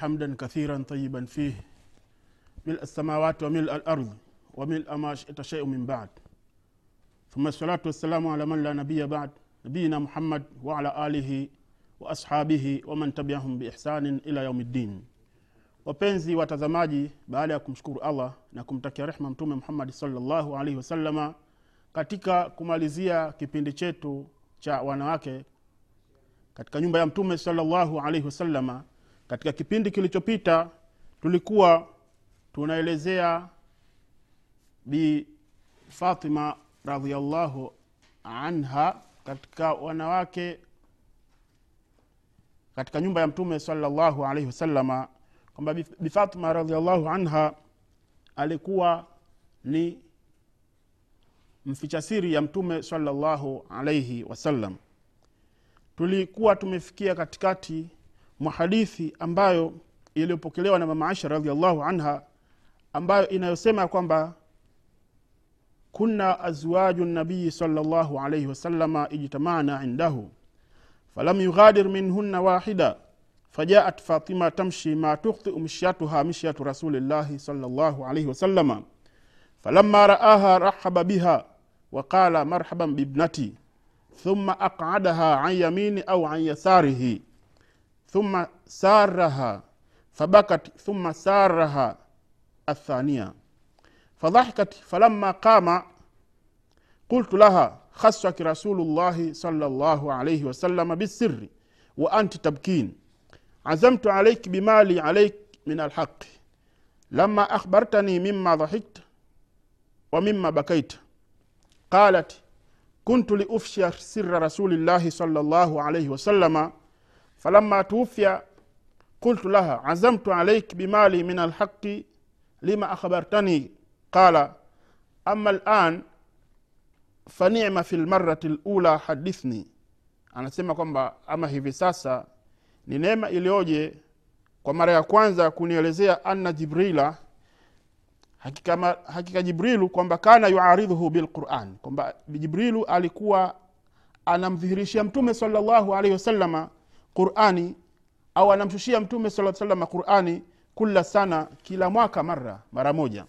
حمدا كثيرا طيبا فيه ملء السماوات وملء الأرض وملء ما شئت شيء من بعد ثم الصلاة والسلام على من لا نبي بعد نبينا محمد وعلى آله وأصحابه ومن تبعهم بإحسان إلى يوم الدين wapenzi watazamaji baada ya kumshukuru allah na kumtakia rehma mtume muhammadi salllahu alaihi wasalama katika kumalizia kipindi chetu cha wanawake katika nyumba ya mtume salllahu alaihi wasalama katika kipindi kilichopita tulikuwa tunaelezea bi fatima radiallahu anha katika wanawake katika nyumba ya mtume salllahu alaihi wasalama kwamba bi fatima anha alikuwa ni mficha siri ya mtume salllahu alaihi wasallam tulikuwa tumefikia katikati mwa hadithi ambayo iliyopokelewa na mama aisha radiallahu anha ambayo inayosema kwamba kunna azwaju nabiyi salllahu alaihi wasalama ijtamana indahu falam yughadir minhunna wahida fajaat fatima tamshi ma tukhtiu mishyatuha mishyatu rasulillahi salllahu alaihi wasalama falama raaha rahaba biha waqala marhaban bibnati thumma aqadaha an yamini au an yasarihi. ثم سارها فبكت ثم سارها الثانية. فضحكت فلما قام قلت لها خصك رسول الله صلى الله عليه وسلم بالسر وأنت تبكين. عزمت عليك بمالي عليك من الحق. لما أخبرتني مما ضحكت ومما بكيت قالت كنت لأفشي سر رسول الله صلى الله عليه وسلم falamma tuufya qultu laha azamtu alaik bimali min alhaqi lima akhbartani? Qala ama lan fanima fi lmarati lula hadithni. Anasema kwamba ama hivi sasa ni neema iliyoje kwa mara ya kwanza kunielezea anna jibrila hakika, hakika jibrilu kwamba kana yuaridhuhu bilquran kwamba jibrilu alikuwa anamdhihirishia mtume salllahu alaihi wasalama qurani au anamshushia mtume saa salama qurani kula sana kila mwaka mara mara moja.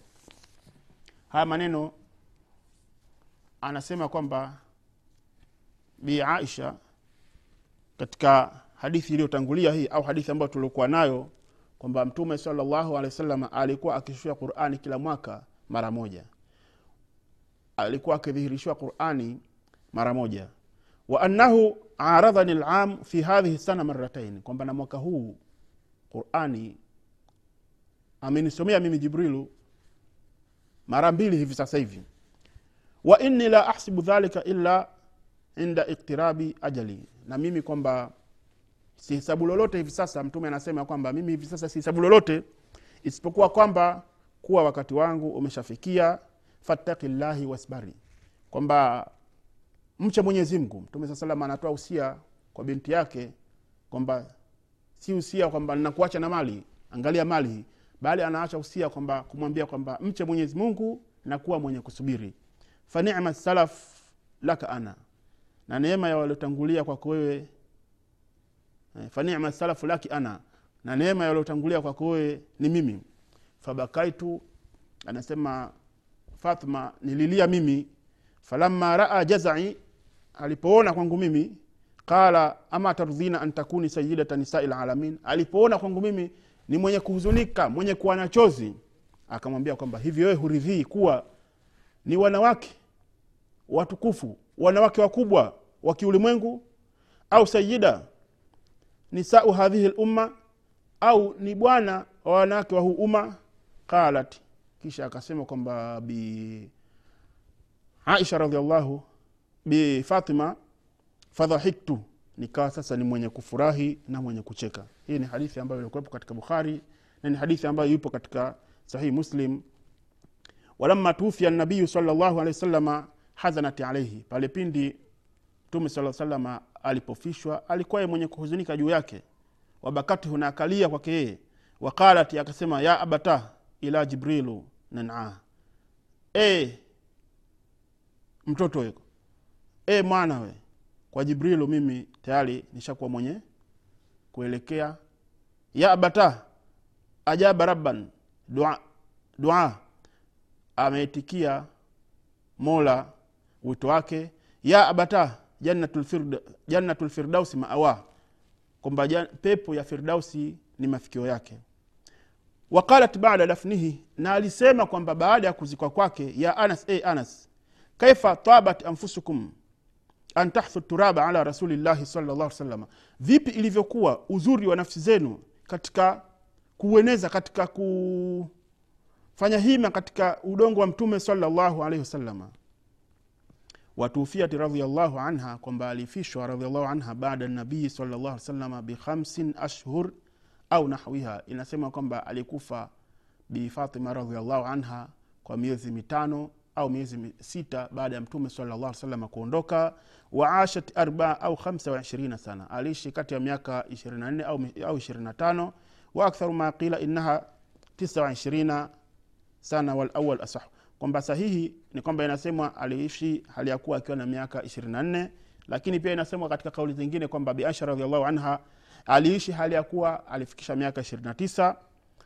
Haya maneno anasema kwamba bi aisha katika hadithi iliyotangulia hii au hadithi ambayo tuliokuwa nayo kwamba mtume salllahu alehi wasallam alikuwa akishushia qurani kila mwaka mara moja. Alikuwa akidhihirishiwa qurani mara moja. Wa annahu aradhani lam fi hadhihi sana maratain kwamba na mwaka huu qurani amenisomea mimi jibrilu mara mbili hivi sasa hivi. Wa inni la ahsibu dhalika illa inda iktirabi ajali. Na mimi kwamba sihesabu lolote hivi sasa mtume anasema kwamba mimi hivi sasa sihesabu lolote isipokuwa kwamba kuwa wakati wangu umeshafikia fattaki llahi wasbari. Kwamba mche mwenyezi mungu. Mtume saa salama anatoa usia kwa binti yake kwamba si usia kwamba nakuacha na mali angalia mali bali anaacha usia kwamba kumwambia kwamba mche mwenyezi mungu na mwenye kusubiri. Fanima salaf laka ana. Na neema ya waliotangulia kwako wewe fanima salafu laki ana. Na neema yaliotangulia kwako wewe ni mimi. Fabakaitu anasema fatma nililia mimi. Falamma raa jazai alipoona kwangu mimi qala ama tardhina an takuni sayidata nisai lalamin alipoona kwangu mimi ni mwenye kuhuzunika mwenye kuwa na chozi. Akamwambia kwamba hivi wewe huridhii kuwa ni wanawake watukufu wanawake wakubwa wa kiulimwengu? Au sayida nisau hadhihi lumma au ni bwana wa wanawake wa huu umma? Qalat. Kisha akasema kwamba bi aisha radiallahu bi fatima fadhahiktu nikawa sasa ni mwenye kufurahi na mwenye kucheka. Hii ni hadithi ambayo ilikuwepo katika bukhari na ni hadithi ambayo yupo katika sahihi muslim. Walamma tufia nabiyu salllahu alehi wasalama hazanat alaihi pale pindi mtume saa salama alipofishwa alikuwa ye mwenye kuhuzunika juu yake. Wabakatuhu na akalia kwake yeye. Waqalat akasema ya abata ila jibrilu nanaa. E, mtoto we e mwana kwa jibrilu mimi tayari nishakuwa mwenye kuelekea. Ya abata ajaba rabban dua, dua. Ameitikia mola wito wake. Ya abata jannatul firda- jannatul firdausi maawa kwamba pepo ya firdausi ni mafikio yake. Waqalat bada dafnihi na alisema kwamba baada ya kuzikwa kwake ya anas e anas kaifa tabat anfusukum an tahthu turaba ala rasulillahi salllah salama vipi ilivyokuwa uzuri wa nafsi zenu katika kuueneza katika kufanya hima katika udongo wa mtume salllahu alaihi wasalama watufiat radiallahu anha kwamba alifishwa radiallahu anha baada nabii salllah salama bikhamsin ashhur au nahwiha. Inasema kwamba alikufa bifatima radiallahu anha kwa miezi mitano au miezi mi- sita baada ya mtume salllah salama kuondoka waashat arba au 25 sana. Aliishi kati ya miaka 24 au, au 25 wa aktharu ma qila innaha 29 sana walawal asah. Kwamba sahihi ni kwamba inasemwa aliishi hali ya kuwa akiwa na miaka 24 lakini pia inasemwa katika kauli zingine kwamba biasha radiallahu anha aliishi hali ya kuwa alifikisha miaka 29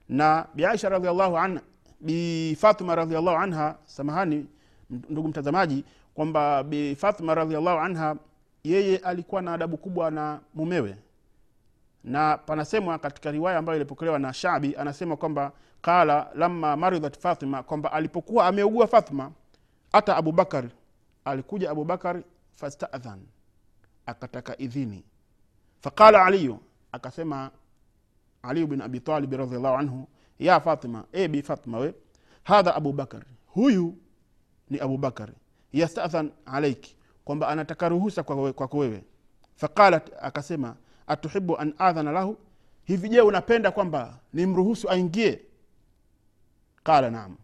na biaisha radiallahu anha bifatima radiallahu anha samahani ndugu mtazamaji kwamba bifatma radiallahu anha yeye alikuwa na adabu kubwa na mumewe. Na panasemwa katika riwaya ambayo ilipokelewa na shabi anasema kwamba qala lama maridhat fatima kwamba alipokuwa ameugua fatima hata abubakar alikuja abubakar fastadhan akataka idhini. Faqala aliyu akasema aliyu bin abitalib radiallahu anhu ya fatima e fatima we hadha abubakar huyu ni abubakar yastadhan alaiki kwamba anataka ruhusa kwako wewe, faqalat akasema atuhibu an adhana lahu? Hivi je unapenda kwamba nimruhusu aingie? Qala naam.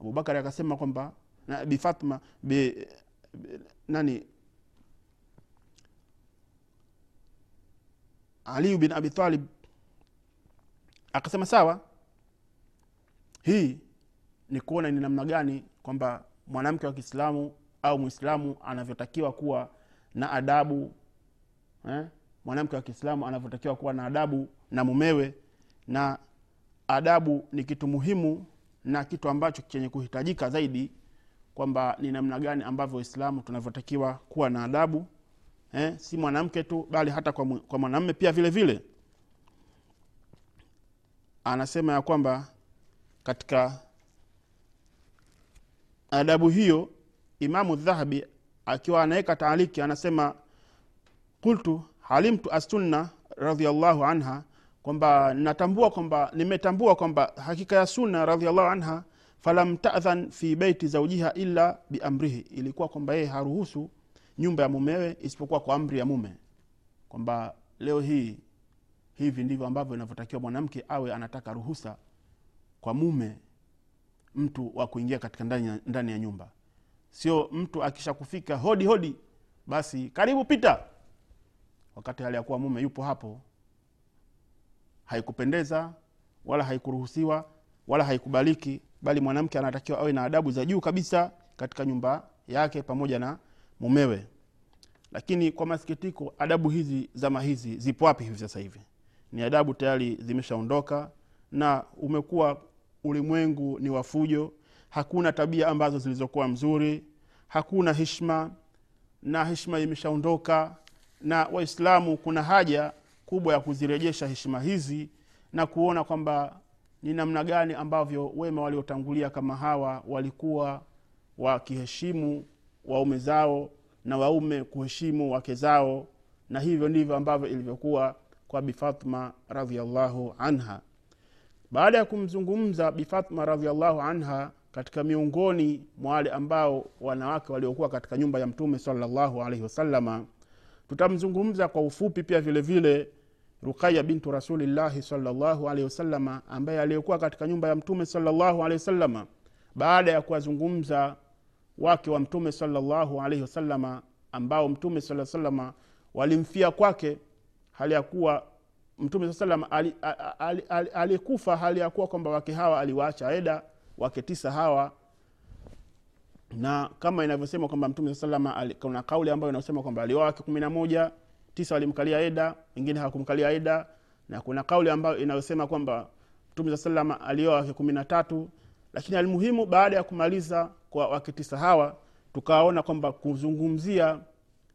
Abubakari akasema kwamba na bi fatma bi, bi, nani? Aliyu bin abi talib. Akasema sawa hii ni kuona ni namna gani kwamba mwanamke wa kiislamu au mwislamu anavyotakiwa kuwa na adabu eh? mwanamke wa kiislamu anavyotakiwa kuwa na adabu na mumewe na adabu ni kitu muhimu na kitu ambacho chenye kuhitajika zaidi kwamba ni namna gani ambavyo waislamu tunavyotakiwa kuwa na adabu eh? si mwanamke tu bali hata kwa, mwanamme pia vile vile anasema ya kwamba katika adabu hiyo imamu dhahabi akiwa anaweka taaliki anasema qultu halimtu assunna radiallahu anha kwamba natambua kwamba nimetambua kwamba hakika ya sunna radiallahu anha falam tadhan fi beiti zaujiha illa biamrihi ilikuwa kwamba yeye haruhusu nyumba ya mumewe isipokuwa kwa amri ya mume. Kwamba leo hii hivi ndivyo ambavyo inavyotakiwa mwanamke awe anataka ruhusa kwa mume mtu wa kuingia katika ndani ya, ndani ya nyumba. Sio mtu akisha kufika hodi hodi basi karibu pita. Wakati hali ya kuwa mume yupo hapo haikupendeza wala haikuruhusiwa wala haikubaliki bali mwanamke anatakiwa awe na adabu za juu kabisa katika nyumba yake pamoja na mumewe. Lakini kwa masikitiko adabu hizi zama hizi zipo wapi hivi sasa hivi? Ni adabu tayari zimeshaondoka na umekuwa ulimwengu ni wafujo hakuna tabia ambazo zilizokuwa mzuri hakuna hishma na hishma imeshaondoka na waislamu kuna haja kubwa ya kuzirejesha heshima hizi na kuona kwamba ni namna gani ambavyo wema waliotangulia kama hawa walikuwa wakiheshimu waume zao na waume kuheshimu wake zao na hivyo ndivyo ambavyo ilivyokuwa kwa bifatma radiallahu anha baada ya kumzungumza bifatma radiallahu anha katika miongoni mwa wale ambao wanawake waliokuwa katika nyumba ya mtume salllahu alaihi wasalama tutamzungumza kwa ufupi pia vile vile ruqaya bintu rasulillahi salllahu alaihi wasalama ambaye aliyekuwa katika nyumba ya mtume salllahu alaihi wasalama baada ya kuwazungumza wake wa mtume salllahu alaihi wasalama ambao mtume saa salama walimfia kwake hali ya kuwa mtume saa salam alikufa ali, ali, ali, ali hali ya kuwa kwamba wake hawa aliwaacha eda wake tisa hawa. Na kama inavyosema kwamba mtume saa salama kuna kauli ambayo inasema kwamba alioa wake kumi na moja tisa walimkalia eda wengine hawakumkalia eda. Na kuna kauli ambayo inayosema kwamba mtume saa salama alioa wake kumi na tatu lakini almuhimu baada ya kumaliza kwa wake tisa hawa tukaona kwamba kuzungumzia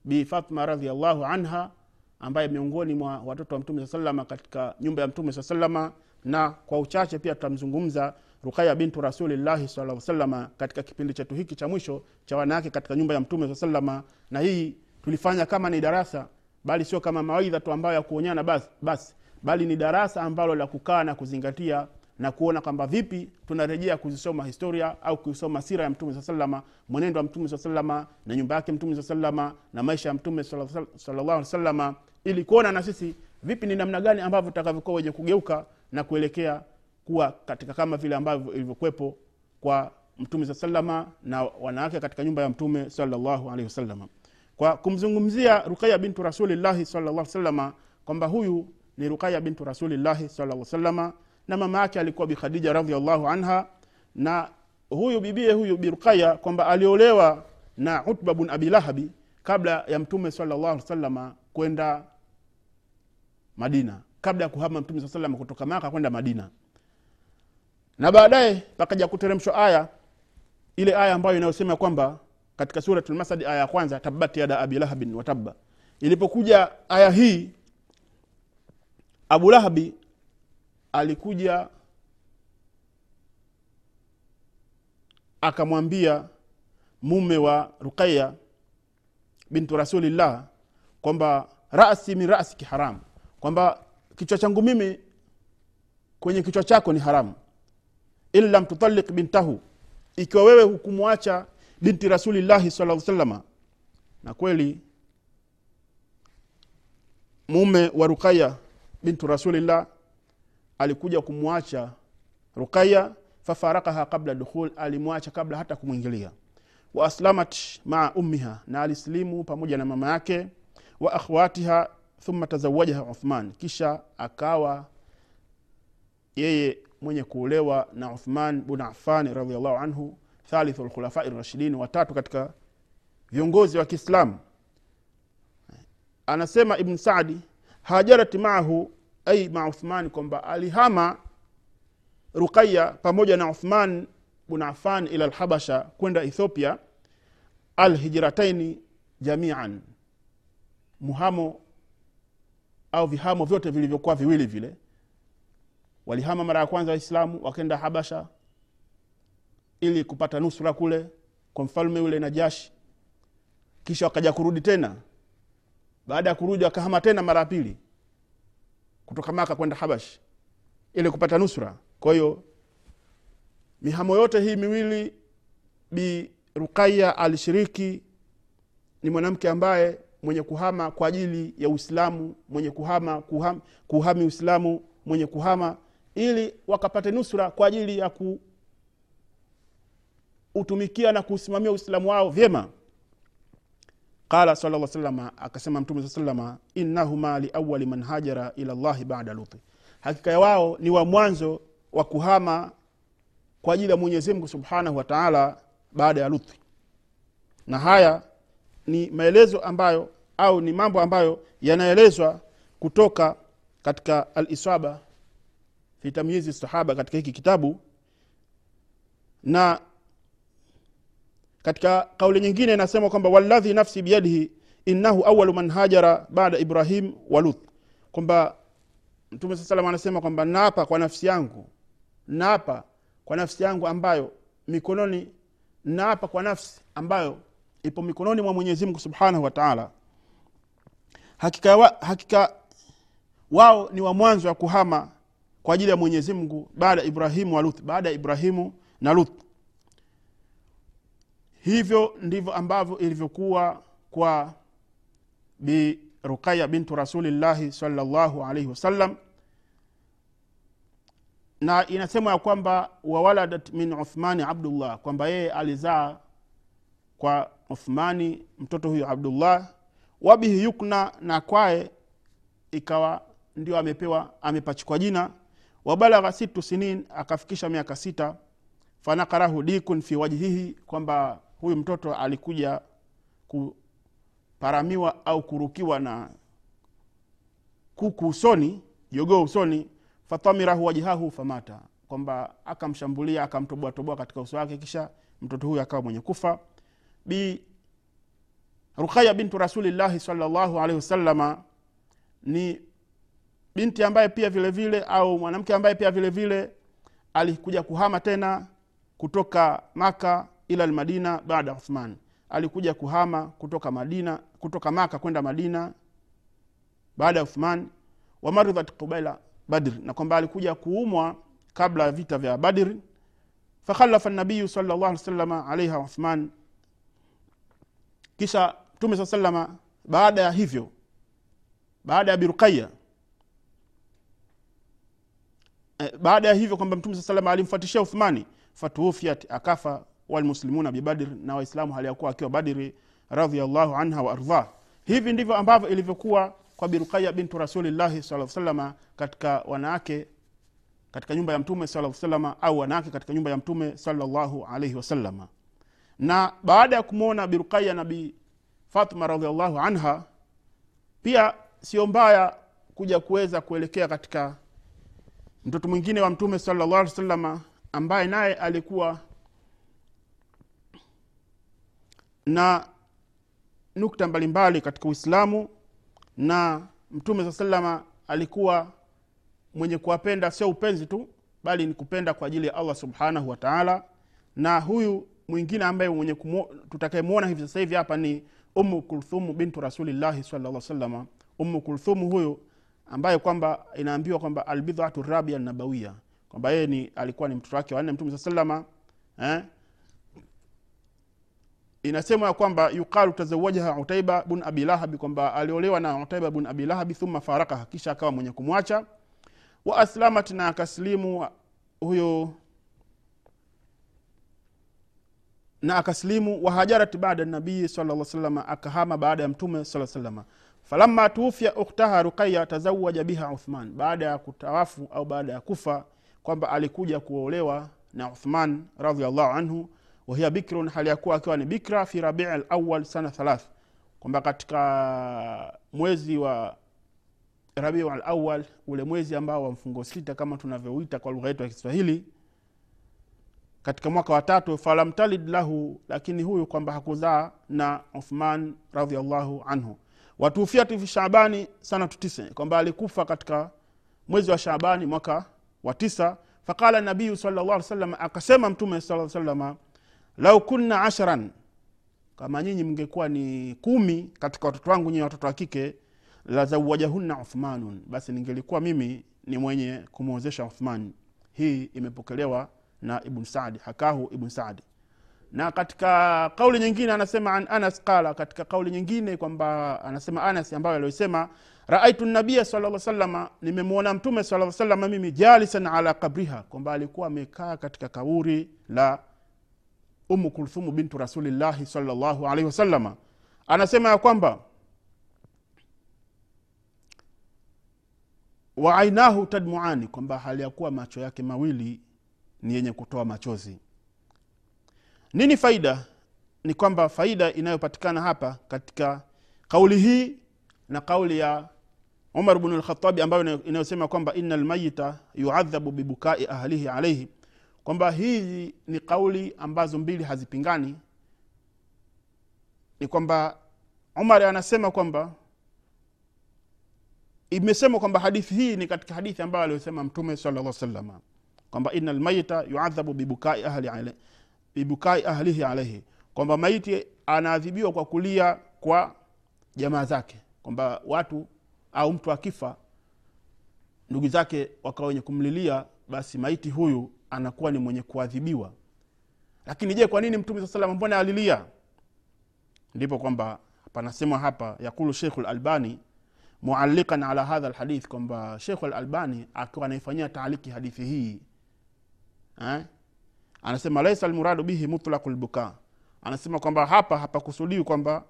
bi fatma radiallahu anha ambaye miongoni mwa watoto wa mtume saa salama katika nyumba ya mtume saa salama na kwa uchache pia tutamzungumza rukaya bintu rasulillahi saa salama katika kipindi chetu hiki cha mwisho cha wanawake katika nyumba ya mtume saa salama na hii tulifanya kama ni darasa bali sio kama mawaidha tu ambayo ya kuonyana basi, basi bali ni darasa ambalo la kukaa na kuzingatia na kuona kwamba vipi tunarejea kuzisoma historia au kuisoma sira ya mtume salama mwenendo wa mtume saa salama na nyumba yake mtume saa salama na maisha ya mtume salllahu alih salama ili kuona na sisi vipi ni namna gani ambavyo tutakavyokuwa wenye kugeuka na kuelekea kuwa katika kama vile ambavyo ilivyokuwepo kwa mtume saa salama na wanawake katika nyumba ya mtume salllahu alaihi wasalama kwa kumzungumzia rukaya bintu rasulillahi salllah salama kwamba huyu ni rukaya bintu rasulillahi salllah salama na mama yake alikuwa bi khadija anha na huyu bibie huyu birukaya kwamba aliolewa na utba bn abi lahabi kabla ya mtume salllah salama kwenda madina kabla ya kuhama mtume saa salama kutoka maka kwenda madina. Na baadaye pakaja kuteremshwa aya ile aya ambayo inayosema kwamba katika surat lmasadi aya ya kwanza tabat yada abi lahabin watabba ilipokuja aya hii abu lahabi alikuja akamwambia mume wa ruqaya bintu rasulillah kwamba rasi min rasiki haramu kwamba kichwa changu mimi kwenye kichwa chako ni haramu. In lam tutalik bintahu ikiwa wewe hukumwacha binti rasulillahi sala salama na kweli mume wa ruqaya bintu rasulillah alikuja kumwacha rukaya fafarakaha qabla dukhul alimwacha kabla hata kumwingilia. Wa aslamat maa ummiha na alislimu pamoja na mama yake. Wa akhwatiha thumma tazawajaha uthman. Kisha akawa yeye mwenye kuolewa na uthman bun affan radiallahu anhu thalithu lkhulafai rashidin watatu katika viongozi wa kiislamu. Anasema ibn sadi hajarat maahu ai maa uthman kwamba alihama ruqaya pamoja na uthman bun afan ila lhabasha kwenda ethiopia alhijrataini jamian. Muhamo au vihamo vyote vilivyokuwa viwili vile. Walihama mara ya kwanza waislamu wakenda habasha ili kupata nusra kule kwa mfalme yule najashi kisha wakaja kurudi tena. Baada ya kurudi wakahama tena mara ya pili kutoka maka kwenda habash ili kupata nusra kwa hiyo mihamo yote hii miwili bi ruqaya alishiriki ni mwanamke ambaye mwenye kuhama kwa ajili ya uislamu mwenye kuhama kuham, kuhami uislamu mwenye kuhama ili wakapate nusra kwa ajili ya kuutumikia na kuusimamia uislamu wao vyema qala sala salama akasema mtume saa salama innahuma liawali man hajara ila llahi bada luti. Hakika ya wao ni wa mwanzo wa kuhama kwa ajili ya mwenyezimngu subhanahu wataala baada ya luthi na haya ni maelezo ambayo au ni mambo ambayo yanaelezwa kutoka katika alisaba fi tamyizi sahaba katika hiki kitabu. Na katika kauli nyingine inasema kwamba walladhi nafsi biyadihi innahu awalu man hajara baada ibrahim wa luth kwamba mtume saa salam anasema kwamba naapa kwa nafsi yangu naapa kwa nafsi yangu ambayo mikononi naapa kwa nafsi ambayo ipo mikononi mwa mwenyezi mungu subhanahu wa taala. Hakika, wa, hakika wao ni wa mwanzo wa kuhama kwa ajili ya mwenyezi mungu baada ibrahimu wa luth baada ya ibrahimu na luth hivyo ndivyo ambavyo ilivyokuwa kwa bi ruqaya bintu rasulillahi salllahu alaihi wasallam. Na inasemwa ya kwamba wawaladat min uthmani abdullah kwamba yeye alizaa kwa uthmani mtoto huyo abdullah. Wabihi yukna na kwaye ikawa ndio amepewa amepachikwa jina. Wabalagha situ sinin akafikisha miaka sita. Fanakarahu dikun fi wajhihi kwamba huyu mtoto alikuja kuparamiwa au kurukiwa na kuku usoni jogoo usoni fatamirahu wajihahu famata. Kwamba akamshambulia akamtoboatoboa katika uso wake kisha mtoto huyu akawa mwenye kufa. Bi ruqaya bintu rasulillahi salllahu alaihi wasalama ni binti ambaye pia vile vile au mwanamke ambaye pia vile vile alikuja kuhama tena kutoka maka ila lmadina baada uthman. Alikuja kuhama kutoka madina kutoka maka kwenda madina baada ya uthman. Wamaridhat qubaila badr na kwamba alikuja kuumwa kabla ya vita vya badr. Fakhalafa nabiyu salllah alih salama alaiha uthman. Kisha mtume saa salama baada ya hivyo baada ya biruqaya eh, baada ya hivyo kwamba mtume saa salama alimfuatishia uthmani fatuufiat akafa walmuslimuna bibadr na waislamu hali yakuwa akiwa badri radiallahu anha waardhah hivi ndivyo ambavyo ilivyokuwa kwa biruqaya bintu rasulillahi saa salama katika wanawake katika nyumba ya mtume saa salama au wanawake katika nyumba ya mtume salallahu alaihi wasalama na baada ya kumwona biruqaya nabi fatma radiallahu anha pia sio mbaya kuja kuweza kuelekea katika mtoto mwingine wa mtume salallahu alih salama ambaye naye alikuwa na nukta mbalimbali katika uislamu na mtume saa salama alikuwa mwenye kuwapenda sio upenzi tu bali ni kupenda kwa ajili ya allah subhanahu wa taala na huyu mwingine ambaye mwenye tutakayemwona hivi sasa hivi hapa ni umu kulthumu bintu rasulillahi salllah salama umu kulthumu huyu ambaye kwamba inaambiwa kwamba albidhatu rabia nabawia kwamba yeye ni alikuwa ni mtoto wake wanne mtume saa salama eh? Inasemwa ya kwamba yuqalu tazawajaha utaiba bun abi lahabi kwamba aliolewa na utaiba bun abi lahabi thumma farakaha kisha akawa mwenye kumwacha. Wa aslamat na akaslimu huyo na akaslimu wahajarat baada nabii sala salama akahama baada ya mtume saa salama falama tuufya ukhtaha ruqaya tazawaja biha uthman. Baada ya kutawafu au baada ya kufa kwamba alikuja kuolewa na uthman radiallahu anhu wahiya bikrun hali ya kuwa akiwa ni bikra fi rabii lawal sana thalath. Kwamba katika mwezi wa rabiu lawal ule mwezi ambao wa mfungo sita kama tunavyouita kwa lugha yetu ya kiswahili katika mwaka wa tatu falamtalid lahu lakini huyu kwamba hakuzaa na uthman radiallahu anhu. Watufiat fi shabani sanatu tisa kwamba alikufa katika mwezi wa shabani mwaka wa tisa. Faqala nabiyu sal llah akasema mtume saa salama lau kunna asharan kama nyinyi mngekuwa ni kumi katika watoto wangu nyinyi watoto wa kike lazawajahunna uthmanun basi ningelikuwa mimi ni mwenye kumwozesha uthman. Hii imepokelewa na ibn sadi hakahu ibn sadi na katika kauli nyingine anasema an anas qala katika kauli nyingine kwamba anasema anas ambayo aliyosema raaitu nabia sala salama nimemwona mtume sala salama mimi jalisan ala kabriha kwamba alikuwa amekaa katika kaburi la umu kulthumu bintu rasulillahi salllahu alaihi wasalama anasema ya kwamba wa ainahu tadmuani kwamba hali ya kuwa macho yake mawili ni yenye kutoa machozi. Nini faida? Ni kwamba faida inayopatikana hapa katika kauli hii na kauli ya umar bnu lkhatabi ambayo inayosema kwamba ina lmayita yuadhabu bibukai ahlihi alaihi kwamba hizi ni kauli ambazo mbili hazipingani. Ni kwamba umar anasema kwamba imesema kwamba hadithi hii ni katika hadithi ambayo aliyosema mtume sala llah salama kwamba ina lmaita yuadhabu bibukai ahli alaihi bibukai ahlihi alaihi kwamba maiti anaadhibiwa kwa kulia kwa jamaa zake kwamba watu au mtu akifa ndugu zake wakawa wenye kumlilia basi maiti huyu anakuwa ni mwenye kuadhibiwa. Lakini je kwa nini mtume saa salam mbona alilia? Ndipo kwamba panasemwa hapa yakulu sheikhu lalbani mualikan ala hadha lhadith kwamba shekhu lalbani akiwa anaifanyia taaliki hadithi hii eh? anasema laisa lmuradu bihi mutlaku lbuka anasema kwamba hapa hapakusudiwi kwamba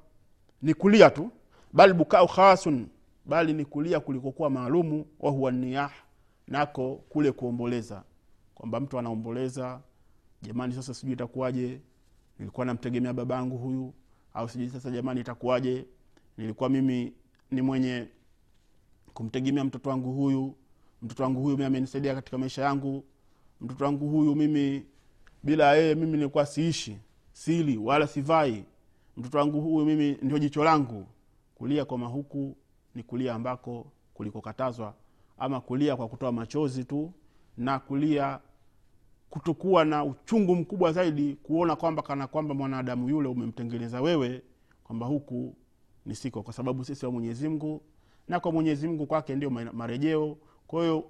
ni kulia tu bal bukau khasun bali ni kulia kulikokuwa maalumu wahuwa niyah nako kule kuomboleza kwamba mtu anaomboleza jamani sasa sijui itakuwaje nilikuwa namtegemea babangu huyu au sijui sasa jamani itakuwaje nilikuwa mimi ni mwenye kumtegemea mtoto wangu huyu mtoto wangu huyu mimi amenisaidia katika maisha yangu mtoto wangu huyu mimi bila yeye mimi nilikuwa siishi sili wala sivai mtoto wangu huyu mimi ndio jicho langu. Kulia kwa mahuku ni kulia ambako kulikokatazwa ama kulia kwa kutoa machozi tu na kulia kutokuwa na uchungu mkubwa zaidi kuona kwamba kana kwamba mwanadamu yule umemtengeneza wewe kwamba huku ni siko kwa sababu sisi wa mwenyezi mungu na kwa mwenyezi mungu kwake ndio marejeo. Kwa hiyo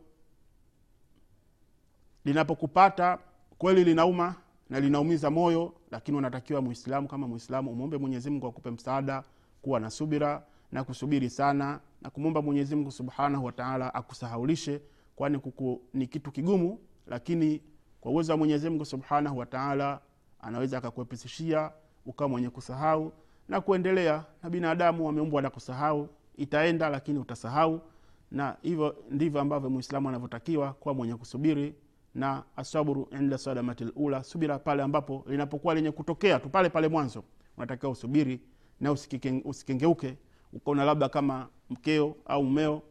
linapokupata kweli linauma na linaumiza moyo lakini unatakiwa muislamu kama muislamu umwombe mwenyezi mungu akupe msaada kuwa na subira na kusubiri sana na kumwomba mwenyezi mungu subhanahu wataala akusahaulishe kwani kuku, ni kitu kigumu lakini kwa uwezo wa mwenyezi subhanahu wataala anaweza akakuepesishia ukawa mwenye kusahau na kuendelea. Na binadamu wameumbwa na kusahau itaenda lakini utasahau. Na hivyo ndivyo ambavyo muislamu anavyotakiwa kuwa mwenye kusubiri. Na asabru inda sadamati lula subira pale ambapo linapokuwa lenye kutokea tu pale pale mwanzo. Unatakiwa usubiri na usikengeuke ukaona labda kama mkeo au mmeo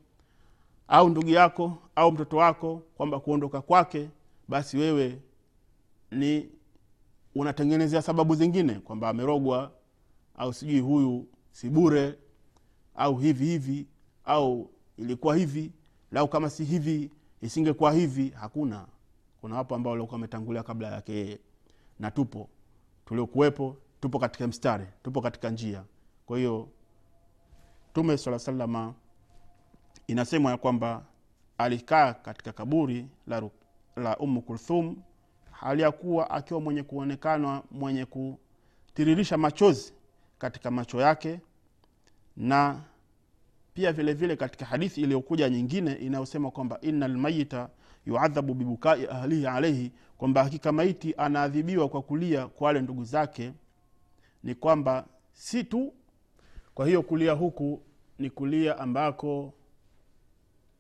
au ndugu yako au mtoto wako kwamba kuondoka kwake basi wewe ni unatengenezea sababu zingine kwamba amerogwa au sijui huyu si bure au hivi hivi au ilikuwa hivi lau kama si hivi isingekuwa hivi. Hakuna. Kuna wapo ambao walikuwa wametangulia kabla yake yeye. Na tupo. Tuliokuwepo tupo katika mstari tupo katika njia. Kwa hiyo tume sala salama inasemwa ya kwamba alikaa katika kaburi la, la umu kulthum hali ya kuwa akiwa mwenye kuonekana mwenye kutiririsha machozi katika macho yake na pia vile vile katika hadithi iliyokuja nyingine inayosema kwamba ina lmayita yuadhabu bibukai ahlihi alaihi kwamba hakika maiti anaadhibiwa kwa kulia kwa wale ndugu zake ni kwamba si tu. Kwa hiyo kulia huku ni kulia ambako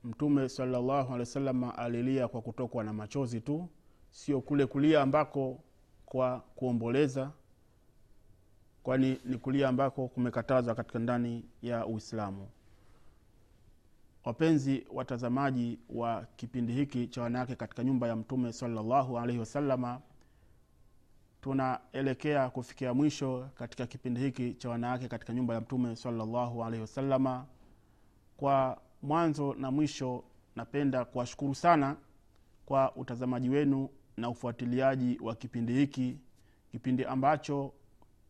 mtume salallahu alehi wasallam alilia kwa kutokwa na machozi tu sio kule kulia ambako kwa kuomboleza kwani ni kulia ambako kumekatazwa katika ndani ya uislamu. Wapenzi watazamaji wa kipindi hiki cha wanawake katika nyumba ya mtume salallahu alaihi wasalama tunaelekea kufikia mwisho katika kipindi hiki cha wanawake katika nyumba ya mtume salallahu alaihi wasalama kwa mwanzo na mwisho napenda kuwashukuru sana kwa utazamaji wenu na ufuatiliaji wa kipindi hiki kipindi ambacho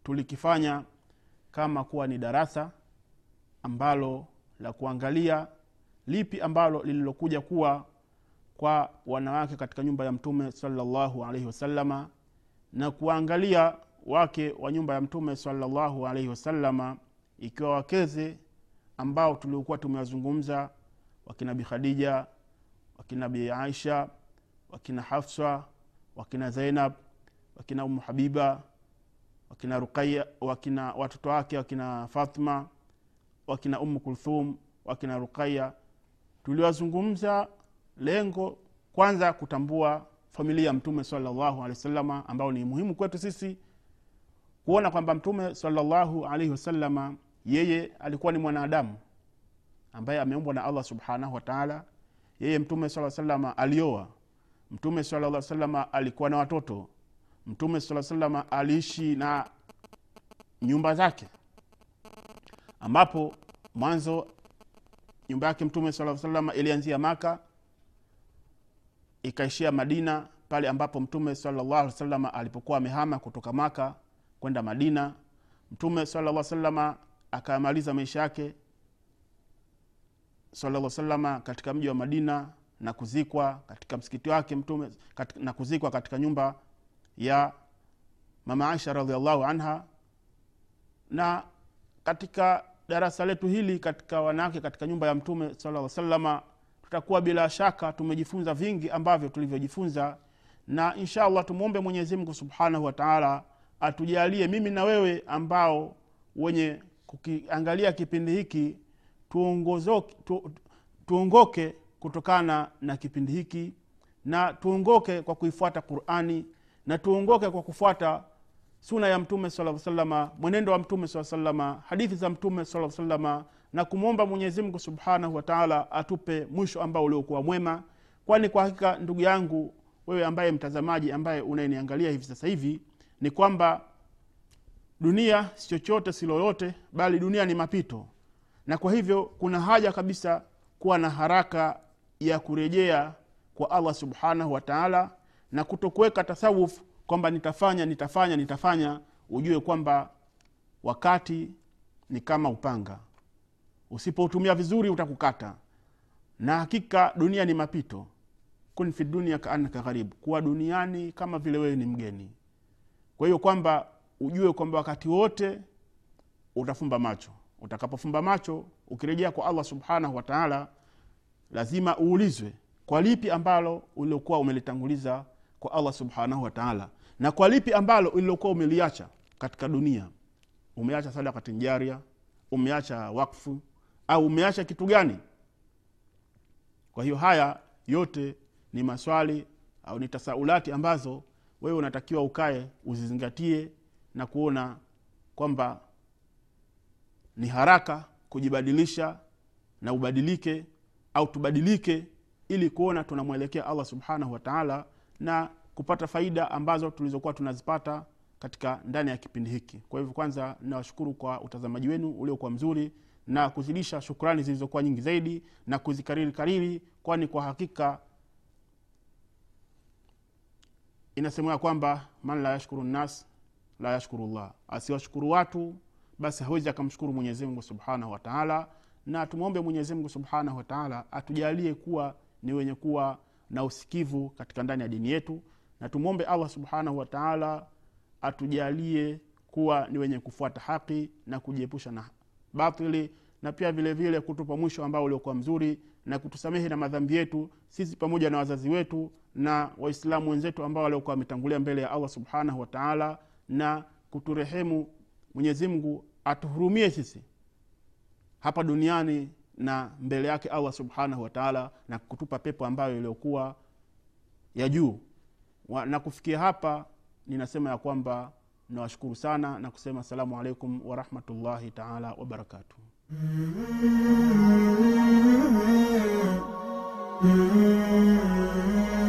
tulikifanya kama kuwa ni darasa ambalo la kuangalia lipi ambalo lililokuja kuwa kwa wanawake katika nyumba ya mtume salallahu alaihi wasalama na kuwaangalia wake wa nyumba ya mtume salallahu alaihi wasalama ikiwa wakeze ambao tuliokuwa tumewazungumza wakina bi khadija wakina bi aisha wakina hafsa wakina zainab wakina umu habiba wakina ruqaya wakina watoto wake wakina fatma wakina umu kulthum wakina ruqaya tuliwazungumza lengo kwanza kutambua familia ya mtume salllahu alehi wasalama ambao ni muhimu kwetu sisi kuona kwamba mtume salllahu alaihi wasalama yeye alikuwa ni mwanadamu ambaye ameumbwa na allah subhanahu wataala yeye mtume saa salama alioa. Mtume sala salama alikuwa na watoto. Mtume saa salama aliishi na nyumba zake ambapo mwanzo nyumba yake mtume saa salama ilianzia maka ikaishia madina pale ambapo mtume salllah salama alipokuwa amehama kutoka maka kwenda madina. Mtume salllah salama akamaliza maisha yake salaa salama katika mji wa madina na kuzikwa katika msikiti wake mtume katika, na kuzikwa katika nyumba ya mama aisha radiallahu anha. Na katika darasa letu hili katika wanawake katika nyumba ya mtume sala salama tutakuwa bila shaka tumejifunza vingi ambavyo tulivyojifunza. Na insha allah tumwombe mwenyezimngu subhanahu wataala atujalie mimi na wewe ambao wenye kukiangalia kipindi hiki tu, tuongoke kutokana na kipindi hiki na tuongoke kwa kuifuata qurani na tuongoke kwa kufuata suna ya mtume sala salama mwenendo wa mtume saa salama hadithi za mtume saa salama na kumwomba mwenyezimngu subhanahu wataala atupe mwisho ambao uliokuwa mwema. Kwani kwa hakika ndugu yangu wewe ambaye mtazamaji ambaye unayeniangalia hivi sasa hivi ni kwamba dunia si chochote si lolote bali dunia ni mapito. Na kwa hivyo kuna haja kabisa kuwa na haraka ya kurejea kwa allah subhanahu wataala na kutokuweka tasawuf kwamba nitafanya nitafanya nitafanya ujue kwamba wakati ni kama upanga. Usipoutumia vizuri utakukata. Na hakika dunia ni mapito. Kun fi dunia kaanaka gharibu kuwa duniani kama vile wewe ni mgeni. Kwa hiyo kwamba ujue kwamba wakati wote utafumba macho. Utakapofumba macho ukirejea kwa allah subhanahu wataala lazima uulizwe kwa lipi ambalo uliokuwa umelitanguliza kwa allah subhanahu wataala na kwa lipi ambalo ulilokuwa umeliacha katika dunia? Umeacha sadakatin jaria umeacha wakfu au umeacha kitu gani? Kwa hiyo haya yote ni maswali au ni tasaulati ambazo wewe unatakiwa ukae uzizingatie na kuona kwamba ni haraka kujibadilisha na ubadilike au tubadilike ili kuona tunamwelekea allah subhanahu wataala na kupata faida ambazo tulizokuwa tunazipata katika ndani ya kipindi hiki. Kwa hivyo kwanza nawashukuru kwa utazamaji wenu uliokuwa mzuri na kuzidisha shukrani zilizokuwa nyingi zaidi na kuzikariri kariri kwani kwa hakika inasemea kwamba man la yashkuru nnas la yashkuru llah asiwashukuru watu basi hawezi akamshukuru mwenyezimngu subhanahu wataala na tumwombe mwenyezimngu subhanahu wataala atujalie kuwa ni wenye kuwa na usikivu katika ndani ya dini yetu. Na tumwombe allah subhanahu wataala atujalie kuwa ni wenye kufuata haki na kujiepusha na batili. Na pia vile vile kutupa mwisho ambao uliokuwa mzuri na kutusamehe na madhambi yetu sisi pamoja na wazazi wetu na waislamu wenzetu ambao waliokuwa wametangulia mbele ya allah subhanahu wataala na kuturehemu mwenyezimngu atuhurumie sisi hapa duniani na mbele yake allah subhanahu wataala na kutupa pepo ambayo iliyokuwa ya juu. Na kufikia hapa ninasema ya kwamba nawashukuru sana na kusema assalamu alaikum warahmatullahi taala wabarakatuh Mm-hmm.